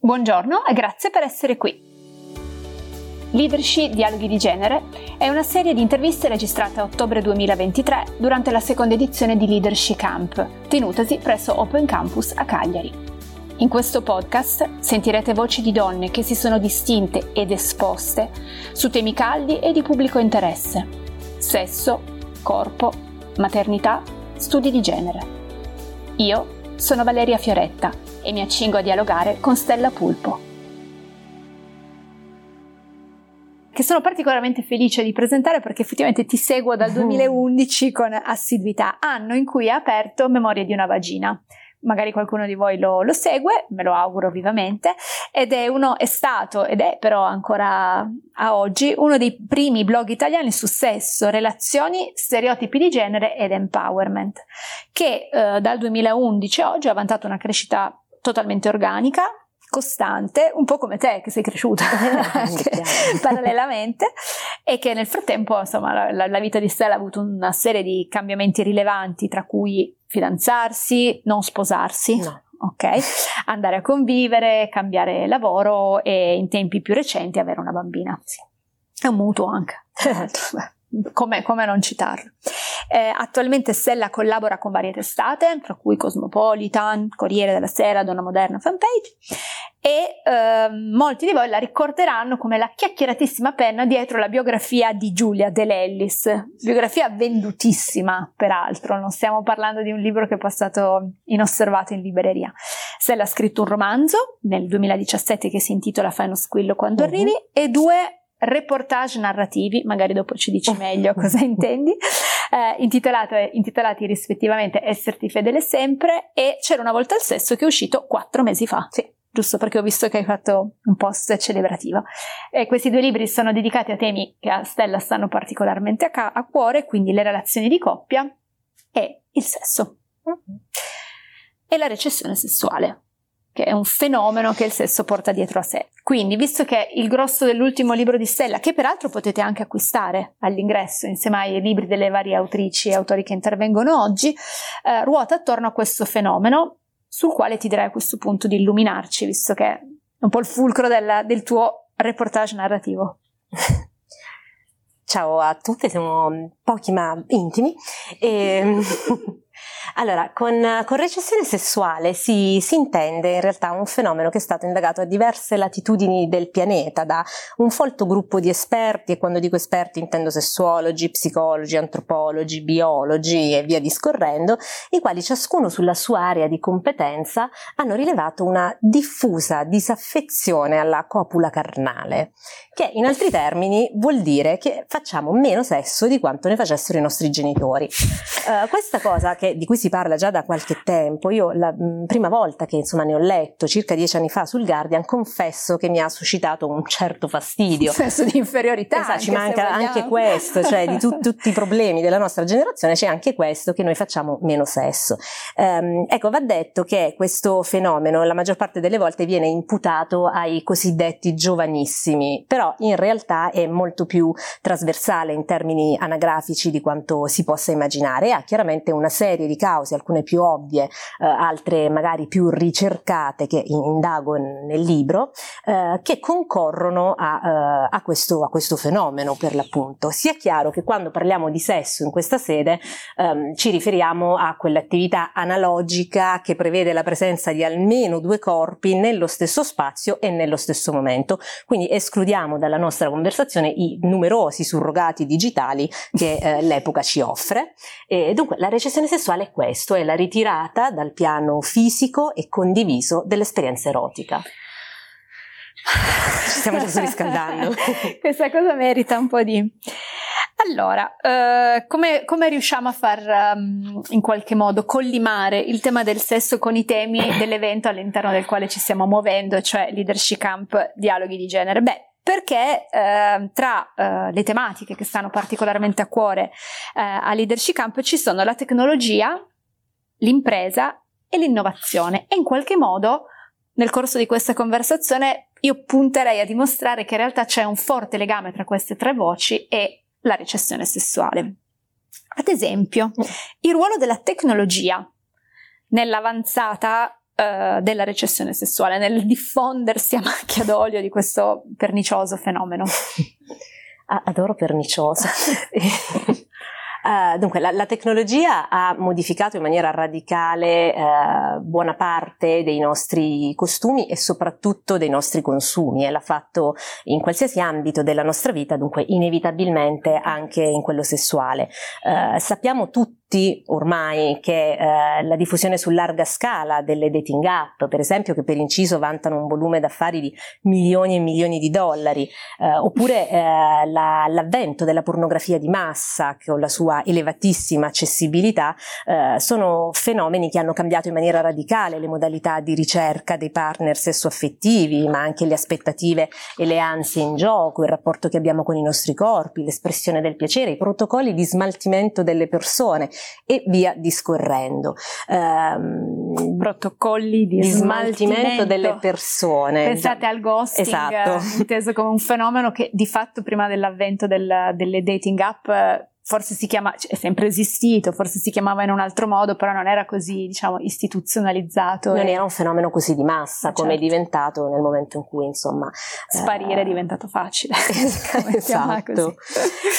Buongiorno e grazie per essere qui. Leadership Dialoghi di Genere è una serie di interviste registrate a ottobre 2023 durante la seconda edizione di Leadership Camp, tenutasi presso Open Campus a Cagliari. In questo podcast sentirete voci di donne che si sono distinte ed esposte su temi caldi e di pubblico interesse. Sesso, corpo, maternità, studi di genere. Io sono Valeria Fioretta e mi accingo a dialogare con Stella Pulpo. Che sono particolarmente felice di presentare perché effettivamente ti seguo dal 2011 con assiduità, anno in cui è aperto Memoria di una vagina magari qualcuno di voi lo, lo, segue, me lo auguro vivamente, ed è uno, è stato ed è però ancora a oggi uno dei primi blog italiani su sesso, relazioni, stereotipi di genere ed empowerment, che eh, dal 2011 a oggi ha vantato una crescita totalmente organica, costante, un po' come te che sei cresciuta parallelamente e che nel frattempo insomma la, la, vita di Stella ha avuto una serie di cambiamenti rilevanti tra cui fidanzarsi, non sposarsi. No. Ok, andare a convivere, cambiare lavoro e in tempi più recenti avere una bambina. Sì. È un mutuo anche. Come, come non citarlo. Eh, attualmente Stella collabora con varie testate, tra cui Cosmopolitan, Corriere della Sera, Donna Moderna Fanpage, e eh, molti di voi la ricorderanno come la chiacchieratissima penna dietro la biografia di Giulia Dell'Ellis, biografia vendutissima peraltro, non stiamo parlando di un libro che è passato inosservato in libreria. Stella ha scritto un romanzo nel 2017 che si intitola Fai uno squillo quando uh-huh. arrivi e due reportage narrativi, magari dopo ci dici meglio cosa intendi, eh, intitolati rispettivamente Esserti fedele sempre e C'era una volta il sesso che è uscito quattro mesi fa. Sì. Giusto perché ho visto che hai fatto un post celebrativo. E questi due libri sono dedicati a temi che a Stella stanno particolarmente a, ca- a cuore, quindi le relazioni di coppia e il sesso. Mm-hmm. E la recessione sessuale che è un fenomeno che il sesso porta dietro a sé. Quindi, visto che il grosso dell'ultimo libro di Stella, che peraltro potete anche acquistare all'ingresso insieme ai libri delle varie autrici e autori che intervengono oggi, eh, ruota attorno a questo fenomeno sul quale ti direi a questo punto di illuminarci, visto che è un po' il fulcro del, del tuo reportage narrativo. Ciao a tutte, siamo pochi ma intimi. E... Allora, con, con recessione sessuale si, si, intende in realtà un fenomeno che è stato indagato a diverse latitudini del pianeta da un folto gruppo di esperti, e quando dico esperti intendo sessuologi, psicologi, antropologi, biologi e via discorrendo, i quali ciascuno sulla sua area di competenza hanno rilevato una diffusa disaffezione alla copula carnale, che in altri termini vuol dire che facciamo meno sesso di quanto ne facessero i nostri genitori. Uh, questa cosa che, di cui si parla già da qualche tempo. Io la mh, prima volta che insomma ne ho letto, circa dieci anni fa sul Guardian, confesso che mi ha suscitato un certo fastidio. Un senso di inferiorità. Esatto, ci manca anche questo, cioè di tu, tutti i problemi della nostra generazione c'è anche questo che noi facciamo meno sesso. Um, ecco, va detto che questo fenomeno la maggior parte delle volte viene imputato ai cosiddetti giovanissimi, però in realtà è molto più trasversale in termini anagrafici di quanto si possa immaginare e ha chiaramente una serie di cause cause, alcune più ovvie, eh, altre magari più ricercate che indago nel libro, eh, che concorrono a, eh, a, questo, a, questo, fenomeno per l'appunto. Sia chiaro che quando parliamo di sesso in questa sede ehm, ci riferiamo a quell'attività analogica che prevede la presenza di almeno due corpi nello stesso spazio e nello stesso momento. Quindi escludiamo dalla nostra conversazione i numerosi surrogati digitali che eh, l'epoca ci offre. E dunque la recessione sessuale è questa questo è la ritirata dal piano fisico e condiviso dell'esperienza erotica. Ci stiamo già surriscaldando. Questa cosa merita un po' di... Allora, eh, come, come, riusciamo a far um, in qualche modo collimare il tema del sesso con i temi dell'evento all'interno del quale ci stiamo muovendo, cioè Leadership Camp Dialoghi di Genere? Beh, perché eh, tra eh, le tematiche che stanno particolarmente a cuore eh, a Leadership Camp ci sono la tecnologia, l'impresa e l'innovazione e in qualche modo nel corso di questa conversazione io punterei a dimostrare che in realtà c'è un forte legame tra queste tre voci e la recessione sessuale. Ad esempio, il ruolo della tecnologia nell'avanzata uh, della recessione sessuale, nel diffondersi a macchia d'olio di questo pernicioso fenomeno? Adoro perniciosa. Uh, dunque, la, la, tecnologia ha modificato in maniera radicale uh, buona parte dei nostri costumi e soprattutto dei nostri consumi e l'ha fatto in qualsiasi ambito della nostra vita, dunque inevitabilmente anche in quello sessuale. Uh, sappiamo tutti tutti ormai che eh, la diffusione su larga scala delle dating app, per esempio, che per inciso vantano un volume d'affari di milioni e milioni di dollari, eh, oppure eh, la, l'avvento della pornografia di massa con la sua elevatissima accessibilità, eh, sono fenomeni che hanno cambiato in maniera radicale le modalità di ricerca dei partner sessuaffettivi, ma anche le aspettative e le ansie in gioco, il rapporto che abbiamo con i nostri corpi, l'espressione del piacere, i protocolli di smaltimento delle persone e via discorrendo. Um, Protocolli di, di smaltimento, smaltimento, delle persone. Pensate al ghosting, esatto. inteso come un fenomeno che di fatto prima dell'avvento del, delle dating app forse si chiama, cioè, è sempre esistito, forse si chiamava in un altro modo, però non era così, diciamo, istituzionalizzato. Non e... era un fenomeno così di massa come certo. è diventato nel momento in cui, insomma... Sparire eh... è diventato facile. esatto.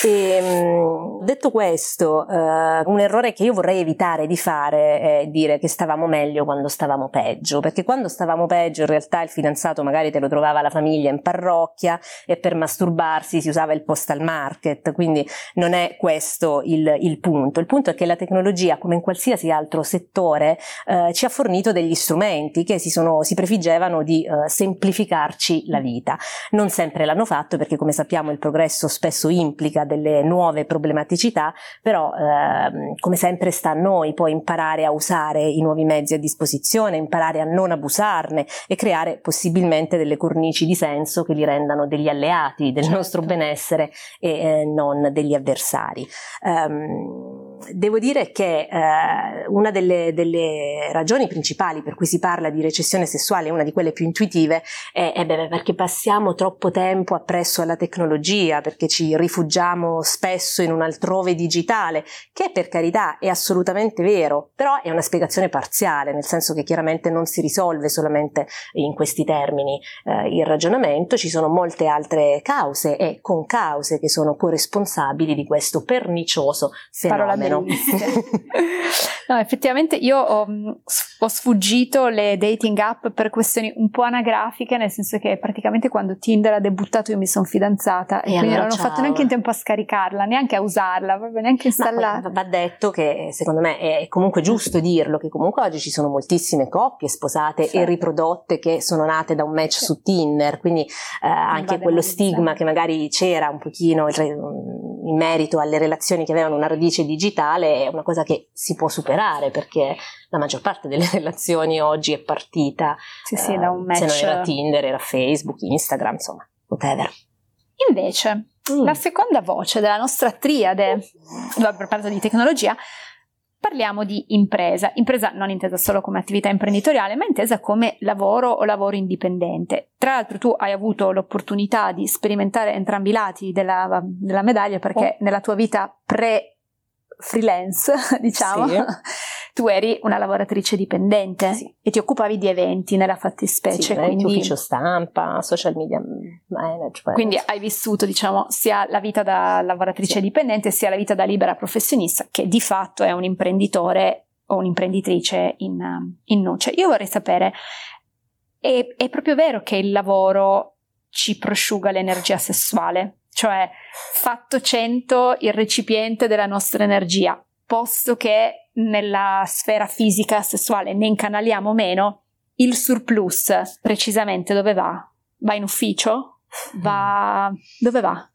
e, ehm, detto questo, uh, un errore che io vorrei evitare di fare è dire che stavamo meglio quando stavamo peggio, perché quando stavamo peggio in realtà il fidanzato magari te lo trovava la famiglia in parrocchia e per masturbarsi si usava il postal market, quindi non è questo questo il, il, punto. Il punto è che la tecnologia, come in qualsiasi altro settore, eh, ci ha fornito degli strumenti che si, sono, si prefiggevano di eh, semplificarci la vita. Non sempre l'hanno fatto perché, come sappiamo, il progresso spesso implica delle nuove problematicità, però eh, come sempre sta a noi poi imparare a usare i nuovi mezzi a disposizione, imparare a non abusarne e creare possibilmente delle cornici di senso che li rendano degli alleati del certo. nostro benessere e eh, non degli avversari. Um, devo dire che eh, una delle, delle, ragioni principali per cui si parla di recessione sessuale, una di quelle più intuitive, è, è beh, perché passiamo troppo tempo appresso alla tecnologia, perché ci rifugiamo spesso in un altrove digitale, che per carità è assolutamente vero, però è una spiegazione parziale, nel senso che chiaramente non si risolve solamente in questi termini eh, il ragionamento, ci sono molte altre cause e con cause che sono corresponsabili di questo pernicioso fenomeno meno. no, effettivamente io ho, ho, sfuggito le dating app per questioni un po' anagrafiche, nel senso che praticamente quando Tinder ha debuttato io mi sono fidanzata e, e quindi non ho fatto neanche in tempo a scaricarla, neanche a usarla, proprio neanche installarla. Va detto che secondo me è comunque giusto dirlo, che comunque oggi ci sono moltissime coppie sposate certo. e riprodotte che sono nate da un match sì. su Tinder, quindi eh, anche quello stigma che magari c'era un pochino in merito alle relazioni che avevano una radice digitale è una cosa che si può superare perché la maggior parte delle relazioni oggi è partita sì, sì, da un match. Eh, se non era Tinder, era Facebook, Instagram, insomma, whatever. Invece, mm. la seconda voce della nostra triade, proposito di tecnologia, Parliamo di impresa, impresa non intesa solo come attività imprenditoriale, ma intesa come lavoro o lavoro indipendente. Tra l'altro tu hai avuto l'opportunità di sperimentare entrambi i lati della, della medaglia perché oh. nella tua vita pre freelance, diciamo, sì. tu eri una lavoratrice dipendente sì. e ti occupavi di eventi nella fattispecie. Sì, quindi ufficio stampa, social media management. Quindi hai vissuto, diciamo, sia la vita da lavoratrice sì. dipendente sia la vita da libera professionista, che di fatto è un imprenditore o un'imprenditrice in, in nuce. Io vorrei sapere, è, è proprio vero che il lavoro ci prosciuga l'energia sessuale? Cioè fatto 100 il recipiente della nostra energia, posto che nella sfera fisica sessuale ne incanaliamo meno, il surplus precisamente dove va? Va in ufficio? Va... dove va?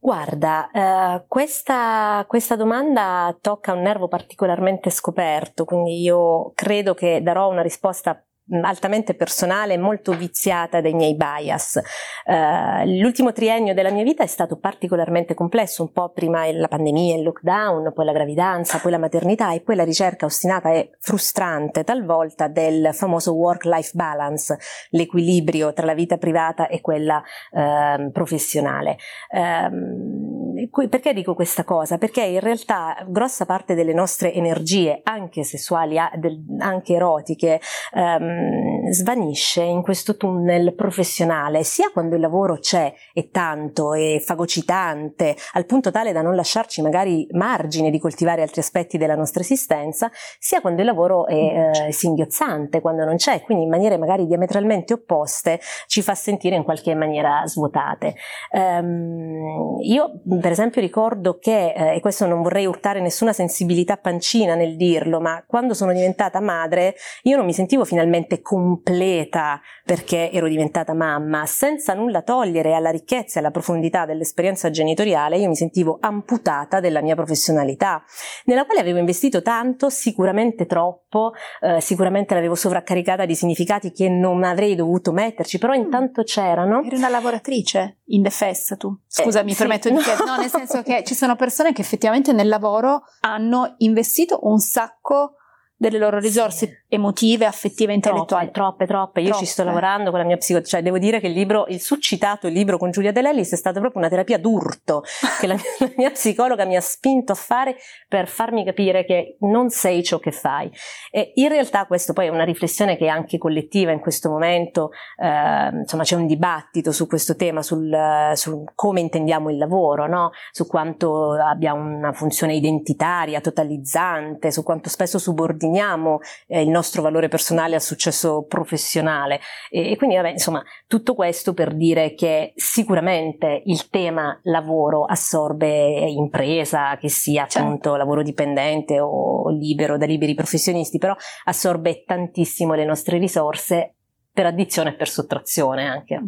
Guarda, eh, questa, questa, domanda tocca un nervo particolarmente scoperto, quindi io credo che darò una risposta altamente personale e molto viziata dai miei bias. Uh, l'ultimo triennio della mia vita è stato particolarmente complesso, un po' prima la pandemia, il lockdown, poi la gravidanza, poi la maternità e poi la ricerca ostinata e frustrante talvolta del famoso work-life balance, l'equilibrio tra la vita privata e quella uh, professionale. Uh, perché dico questa cosa? Perché in realtà grossa parte delle nostre energie, anche sessuali, anche erotiche, ehm, svanisce in questo tunnel professionale, sia quando il lavoro c'è e tanto e fagocitante, al punto tale da non lasciarci magari margine di coltivare altri aspetti della nostra esistenza, sia quando il lavoro è eh, singhiozzante, quando non c'è, quindi in maniere magari diametralmente opposte ci fa sentire in qualche maniera svuotate. Um, io per esempio ricordo che, eh, e questo non vorrei urtare nessuna sensibilità pancina nel dirlo, ma quando sono diventata madre io non mi sentivo finalmente completa perché ero diventata mamma, senza nulla togliere alla ricchezza e alla profondità dell'esperienza genitoriale, io mi sentivo amputata della mia professionalità, nella quale avevo investito tanto, sicuramente troppo, eh, sicuramente l'avevo sovraccaricata di significati che non avrei dovuto metterci, però mm. intanto c'erano. Eri una lavoratrice indefessa tu. Scusa, eh, mi sì, permetto di chiedere. No, nel senso che ci sono persone che effettivamente nel lavoro hanno investito un sacco delle loro risorse sì. Emotive, affettive, intellettuali. Troppe, troppe, troppe. Io troppe. ci sto lavorando con la mia psicologa, cioè devo dire che il libro, il succitato libro con Giulia De Lellis è stato proprio una terapia d'urto che la mia, la mia, psicologa mi ha spinto a fare per farmi capire che non sei ciò che fai. E in realtà questo poi è una riflessione che è anche collettiva in questo momento, eh, insomma c'è un dibattito su questo tema, sul, su come intendiamo il lavoro, no? su quanto abbia una funzione identitaria, totalizzante, su quanto spesso subordiniamo subordiniamo eh, il nostro valore personale al successo professionale. E, e quindi, vabbè, insomma, tutto questo per dire che sicuramente il tema lavoro assorbe impresa, che sia certo. appunto lavoro dipendente o libero da liberi professionisti, però assorbe tantissimo le nostre risorse per addizione e per sottrazione anche.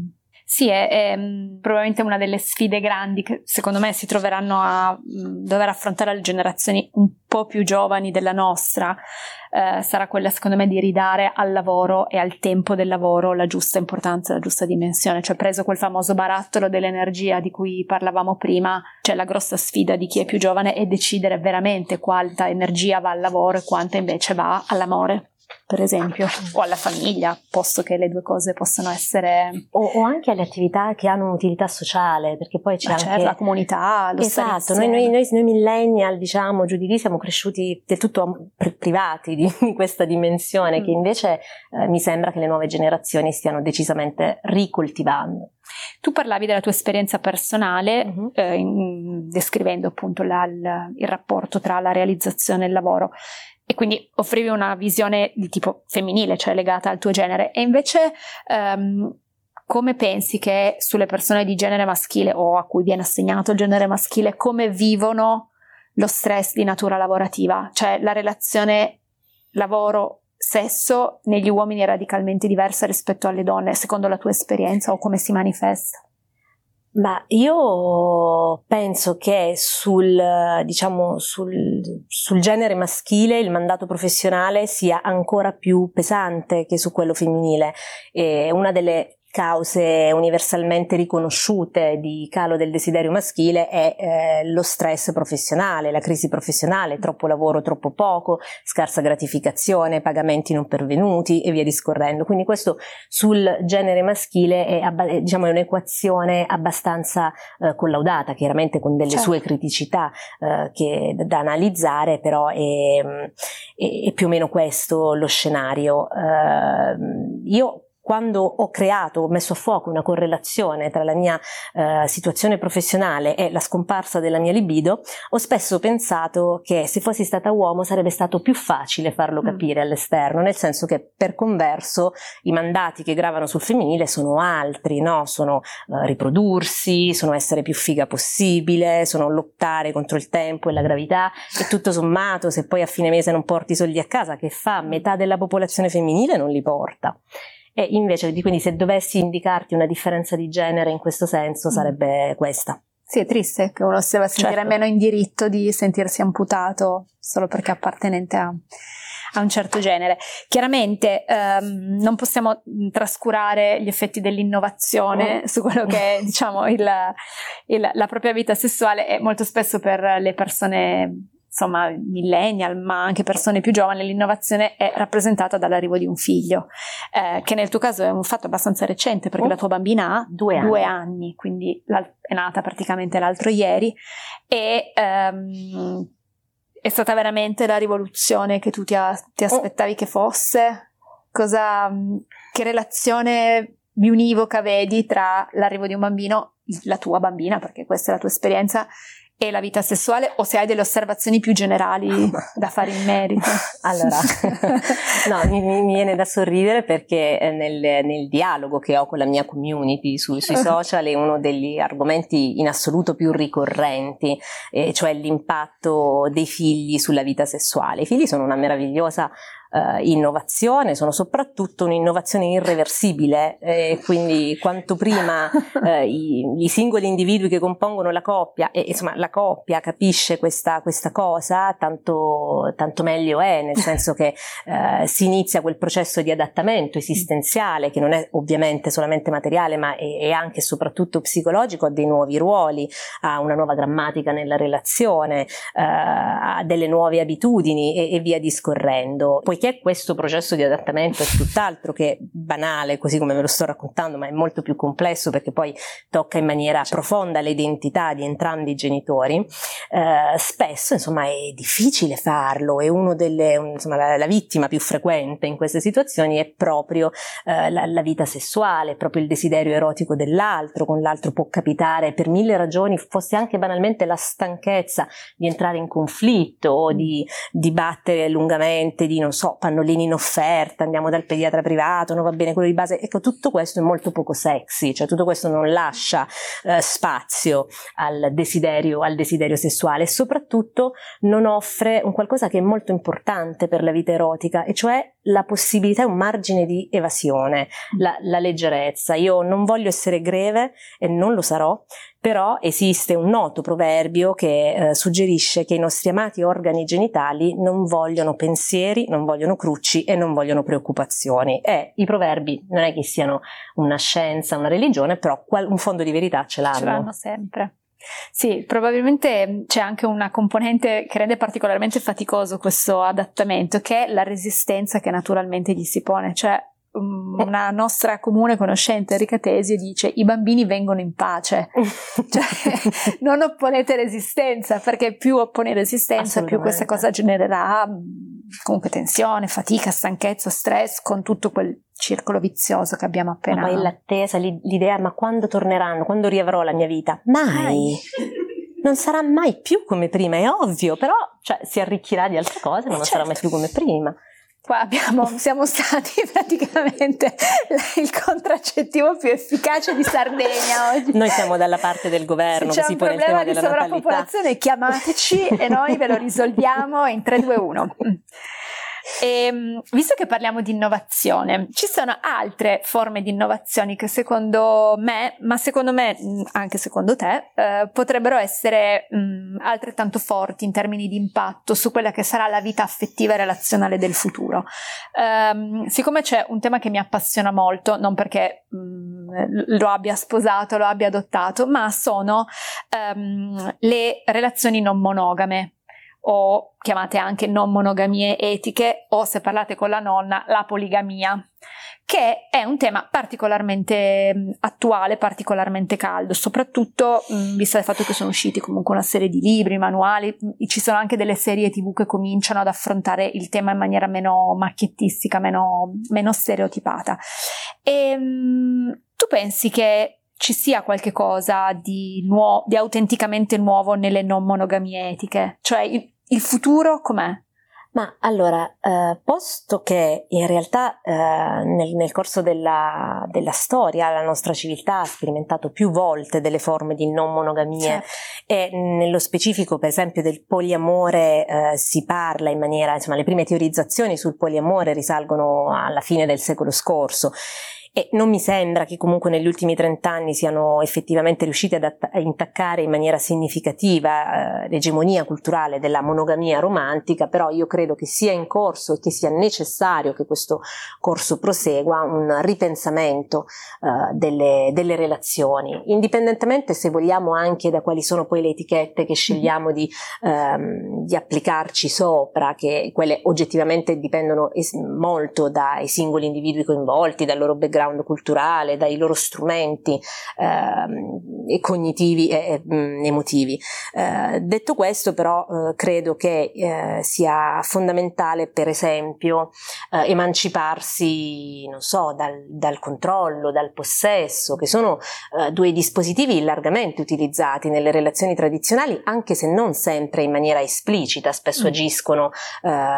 Sì, è, è, mm, probabilmente una delle sfide grandi che secondo me si troveranno a mm, dover affrontare le generazioni un po' più giovani della nostra. Eh, sarà quella secondo me di ridare al lavoro e al tempo del lavoro la giusta importanza, la giusta dimensione, cioè preso quel famoso barattolo dell'energia di cui parlavamo prima, c'è la grossa sfida di chi è più giovane è decidere veramente quanta energia va al lavoro e quanta invece va all'amore per esempio, o alla famiglia, posto che le due cose possono essere... O, o anche alle attività che hanno un'utilità sociale, perché poi c'è Ma certo, anche... la comunità, lo Esatto, noi, noi, noi, noi, millennial, diciamo, giù di lì, siamo cresciuti del tutto privati di, di questa dimensione, mm. che invece eh, mi sembra che le nuove generazioni stiano decisamente ricoltivando. Tu parlavi della tua esperienza personale, uh-huh. eh, in, descrivendo appunto la, il, il rapporto tra la realizzazione e il lavoro e quindi offrivi una visione di tipo femminile, cioè legata al tuo genere. E invece um, come pensi che sulle persone di genere maschile o a cui viene assegnato il genere maschile, come vivono lo stress di natura lavorativa? Cioè la relazione lavoro-sesso negli uomini è radicalmente diversa rispetto alle donne, secondo la tua esperienza o come si manifesta? Ma io penso che sul, diciamo, sul, sul, genere maschile il mandato professionale sia ancora più pesante che su quello femminile. E una delle cause universalmente riconosciute di calo del desiderio maschile è eh, lo stress professionale, la crisi professionale, troppo lavoro, troppo poco, scarsa gratificazione, pagamenti non pervenuti e via discorrendo. Quindi questo sul genere maschile è, abba- diciamo, è un'equazione abbastanza eh, collaudata, chiaramente con delle certo. sue criticità eh, che, da analizzare, però è, è, è, più o meno questo lo scenario. Ehm, io quando ho creato, ho messo a fuoco una correlazione tra la mia eh, situazione professionale e la scomparsa della mia libido, ho spesso pensato che se fossi stata uomo sarebbe stato più facile farlo mm. capire mm. all'esterno, nel senso che per converso i mandati che gravano sul femminile sono altri, no? sono eh, riprodursi, sono essere più figa possibile, sono lottare contro il tempo e la gravità e tutto sommato se poi a fine mese non porti i soldi a casa, che fa? Metà della popolazione femminile non li porta. E invece, quindi se dovessi indicarti una differenza di genere in questo senso, mm. sarebbe questa. Sì, è triste che uno si debba sentire certo. meno in diritto di sentirsi amputato solo perché appartenente a, a un certo genere. Chiaramente ehm, non possiamo trascurare gli effetti dell'innovazione oh. su quello che è diciamo, il, il, la propria vita sessuale e molto spesso per le persone insomma millennial, ma anche persone più giovani, l'innovazione è rappresentata dall'arrivo di un figlio, eh, che nel tuo caso è un fatto abbastanza recente perché oh, la tua bambina ha due anni, due anni quindi è nata praticamente l'altro ieri e um, è stata veramente la rivoluzione che tu ti, a, ti aspettavi oh. che fosse? Cosa, che relazione biunivoca vedi tra l'arrivo di un bambino, la tua bambina, perché questa è la tua esperienza, e la vita sessuale o se hai delle osservazioni più generali da fare in merito? Allora, no, mi, mi, viene da sorridere perché eh, nel, nel, dialogo che ho con la mia community su, sui social è uno degli argomenti in assoluto più ricorrenti, eh, cioè l'impatto dei figli sulla vita sessuale. I figli sono una meravigliosa eh, innovazione, sono soprattutto un'innovazione irreversibile, eh, quindi quanto prima eh, i, i, singoli individui che compongono la coppia e insomma la coppia capisce questa, questa cosa, tanto, tanto, meglio è, nel senso che eh, si inizia quel processo di adattamento esistenziale che non è ovviamente solamente materiale ma è, è anche e soprattutto psicologico, a dei nuovi ruoli, a una nuova grammatica nella relazione, eh, a delle nuove abitudini e, e via discorrendo. Poi poiché questo processo di adattamento è tutt'altro che banale, così come ve lo sto raccontando, ma è molto più complesso perché poi tocca in maniera profonda l'identità di entrambi i genitori, eh, spesso insomma è difficile farlo e uno delle, insomma, la, la, vittima più frequente in queste situazioni è proprio eh, la, la vita sessuale, proprio il desiderio erotico dell'altro, con l'altro può capitare per mille ragioni, fosse anche banalmente la stanchezza di entrare in conflitto o di dibattere lungamente, di non so, so, pannolini in offerta, andiamo dal pediatra privato, non va bene quello di base. Ecco, tutto questo è molto poco sexy, cioè tutto questo non lascia eh, spazio al desiderio, al desiderio sessuale e soprattutto non offre un qualcosa che è molto importante per la vita erotica, e cioè la possibilità, un margine di evasione, la, la leggerezza. Io non voglio essere greve e non lo sarò, però esiste un noto proverbio che eh, suggerisce che i nostri amati organi genitali non vogliono pensieri, non vogliono crucci e non vogliono preoccupazioni. E i proverbi non è che siano una scienza, una religione, però qual- un fondo di verità ce l'hanno. Ce l'hanno sempre. Sì, probabilmente c'è anche una componente che rende particolarmente faticoso questo adattamento, che è la resistenza che naturalmente gli si pone, cioè Mm, una nostra comune conoscente Enrica Tesi dice i bambini vengono in pace cioè non opponete resistenza perché più opponi resistenza più questa cosa genererà mm, comunque tensione, fatica, stanchezza, stress con tutto quel circolo vizioso che abbiamo appena ma poi l'attesa, l'idea ma quando torneranno, quando riavrò la mia vita mai non sarà mai più come prima, è ovvio, però cioè, si arricchirà di altre cose, ma non certo. sarà mai più come prima. Qua abbiamo, siamo stati praticamente il contraccettivo più efficace di Sardegna oggi. Noi siamo dalla parte del governo, Se c'è un problema di sovrappopolazione chiamateci e noi ve lo risolviamo in 3, 2, 1. E, ehm, visto che parliamo di innovazione, ci sono altre forme di innovazioni che secondo me, ma secondo me anche secondo te, eh, potrebbero essere mh, altrettanto forti in termini di impatto su quella che sarà la vita affettiva e relazionale del futuro. Um, siccome c'è un tema che mi appassiona molto, non perché mh, lo abbia sposato, lo abbia adottato, ma sono um, le relazioni non monogame o chiamate anche non monogamie etiche o se parlate con la nonna la poligamia che è un tema particolarmente mm, attuale, particolarmente caldo, soprattutto mh, mm, visto il fatto che sono usciti comunque una serie di libri, manuali, mm, ci sono anche delle serie tv che cominciano ad affrontare il tema in maniera meno macchiettistica, meno, meno stereotipata. E, mh, tu pensi che ci sia qualche cosa di, nuovo, di autenticamente nuovo nelle non monogamie etiche? Cioè il, il futuro com'è? Ma allora, eh, posto che in realtà eh, nel, nel, corso della, della, storia la nostra civiltà ha sperimentato più volte delle forme di non monogamia certo. e nello specifico per esempio del poliamore eh, si parla in maniera, insomma le prime teorizzazioni sul poliamore risalgono alla fine del secolo scorso e non mi sembra che comunque negli ultimi trent'anni siano effettivamente riusciti ad att- a intaccare in maniera significativa eh, l'egemonia culturale della monogamia romantica, però io credo che sia in corso e che sia necessario che questo corso prosegua un ripensamento eh, delle, delle, relazioni, indipendentemente se vogliamo anche da quali sono poi le etichette che scegliamo di, ehm, di applicarci sopra, che quelle oggettivamente dipendono es- molto dai singoli individui coinvolti, dal loro background background culturale, dai loro strumenti eh, cognitivi e eh, emotivi. Eh, detto questo però eh, credo che eh, sia fondamentale per esempio eh, emanciparsi, non so, dal, dal, controllo, dal possesso, che sono due dispositivi largamente utilizzati nelle relazioni tradizionali, anche se non sempre in maniera esplicita, spesso mm. agiscono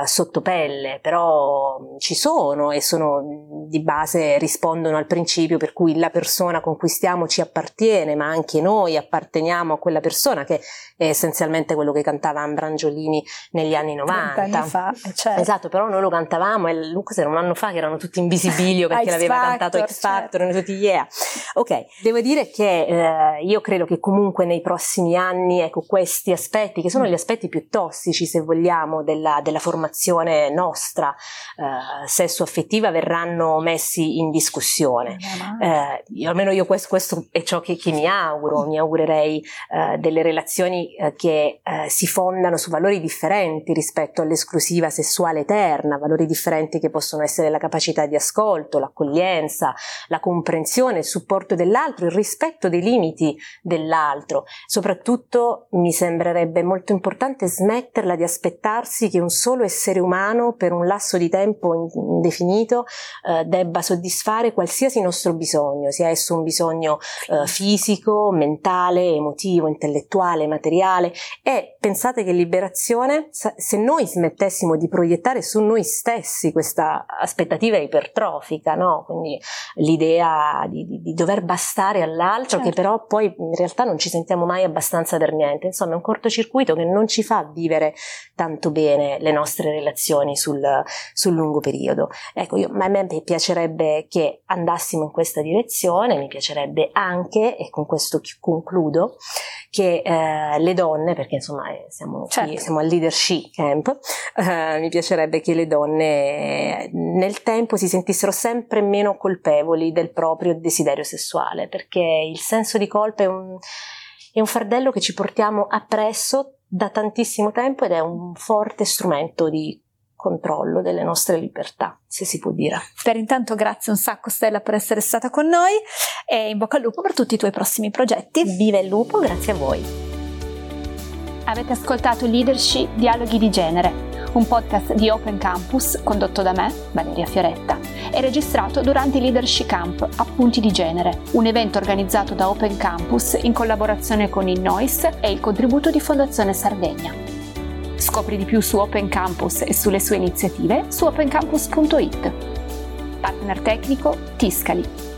sotto pelle, però ci sono e sono di base rispondono rispondono al principio per cui la persona con cui stiamo ci appartiene, ma anche noi apparteniamo a quella persona, che è essenzialmente quello che cantava Ambrangiolini negli anni 90. Anni fa, eh, certo. Esatto, però noi lo cantavamo e cos'era un anno fa che erano tutti in visibilio perché l'aveva Factor, cantato X Factor, certo. tutti yeah. Ok, devo dire che eh, io credo che comunque nei prossimi anni, ecco, questi aspetti, che sono gli aspetti più tossici, se vogliamo, della, della formazione nostra eh, sesso-affettiva, verranno messi in discussione discussione. Eh, io, almeno io questo, questo, è ciò che, che mi auguro, mi augurerei eh, delle relazioni eh, che eh, si fondano su valori differenti rispetto all'esclusiva sessuale eterna, valori differenti che possono essere la capacità di ascolto, l'accoglienza, la comprensione, il supporto dell'altro, il rispetto dei limiti dell'altro. Soprattutto mi sembrerebbe molto importante smetterla di aspettarsi che un solo essere umano per un lasso di tempo indefinito eh, debba soddisfare qualsiasi nostro bisogno, sia esso un bisogno eh, fisico, mentale, emotivo, intellettuale, materiale. E pensate che liberazione, se noi smettessimo di proiettare su noi stessi questa aspettativa ipertrofica, no? quindi l'idea di, di, di, dover bastare all'altro, certo. che però poi in realtà non ci sentiamo mai abbastanza per niente, insomma è un cortocircuito che non ci fa vivere tanto bene le nostre relazioni sul, sul lungo periodo. Ecco, io, a me piacerebbe che andassimo in questa direzione, mi piacerebbe anche, e con questo concludo, che eh, le donne, perché insomma eh, siamo, certo. qui, siamo al leadership camp, eh, mi piacerebbe che le donne nel tempo si sentissero sempre meno colpevoli del proprio desiderio sessuale, perché il senso di colpa è un, è un fardello che ci portiamo appresso da tantissimo tempo ed è un forte strumento di controllo delle nostre libertà, se si può dire. Per intanto grazie un sacco Stella per essere stata con noi e in bocca al lupo per tutti i tuoi prossimi progetti. Viva il lupo, grazie a voi. Avete ascoltato Leadership Dialoghi di Genere, un podcast di Open Campus condotto da me, Valeria Fioretta, e registrato durante il Leadership Camp Appunti di Genere, un evento organizzato da Open Campus in collaborazione con il NOIS e il contributo di Fondazione Sardegna. Scopri di più su Open Campus e sulle sue iniziative su opencampus.it. Partner tecnico Tiscali